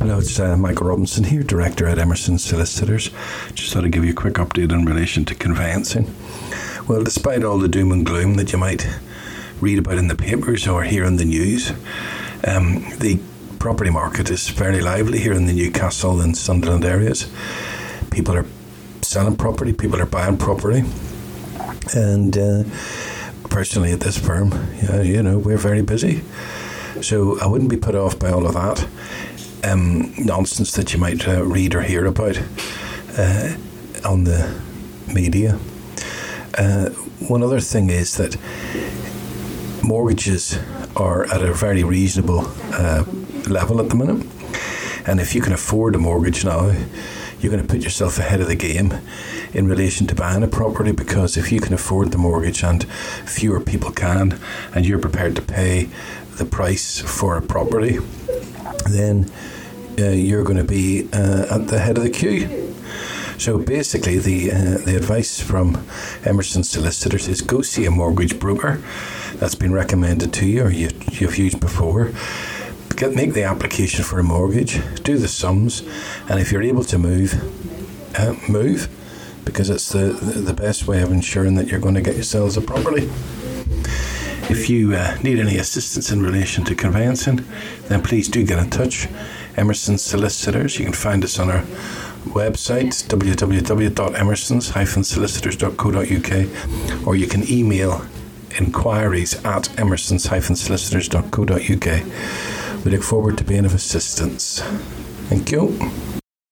listeners, uh, Michael Robinson here, Director at Emerson Solicitors. Just thought I'd give you a quick update in relation to conveyancing. Well, despite all the doom and gloom that you might read about in the papers or hear in the news, um, the property market is fairly lively here in the Newcastle and Sunderland areas. People are selling property, people are buying property, and uh, personally at this firm, you know, we're very busy. So I wouldn't be put off by all of that um, nonsense that you might uh, read or hear about uh, on the media. Uh, one other thing is that mortgages are at a very reasonable uh, level at the minute. And if you can afford a mortgage now, you're going to put yourself ahead of the game in relation to buying a property because if you can afford the mortgage and fewer people can, and you're prepared to pay the price for a property, then uh, you're going to be uh, at the head of the queue. So basically, the uh, the advice from Emerson Solicitors is go see a mortgage broker that's been recommended to you or you, you've used before. Get, make the application for a mortgage, do the sums, and if you're able to move, uh, move, because it's the, the best way of ensuring that you're going to get yourselves a property. If you uh, need any assistance in relation to conveyancing, then please do get in touch. Emerson Solicitors, you can find us on our website www.emersons-solicitors.co.uk or you can email inquiries at emersons-solicitors.co.uk. We look forward to being of assistance. Thank you.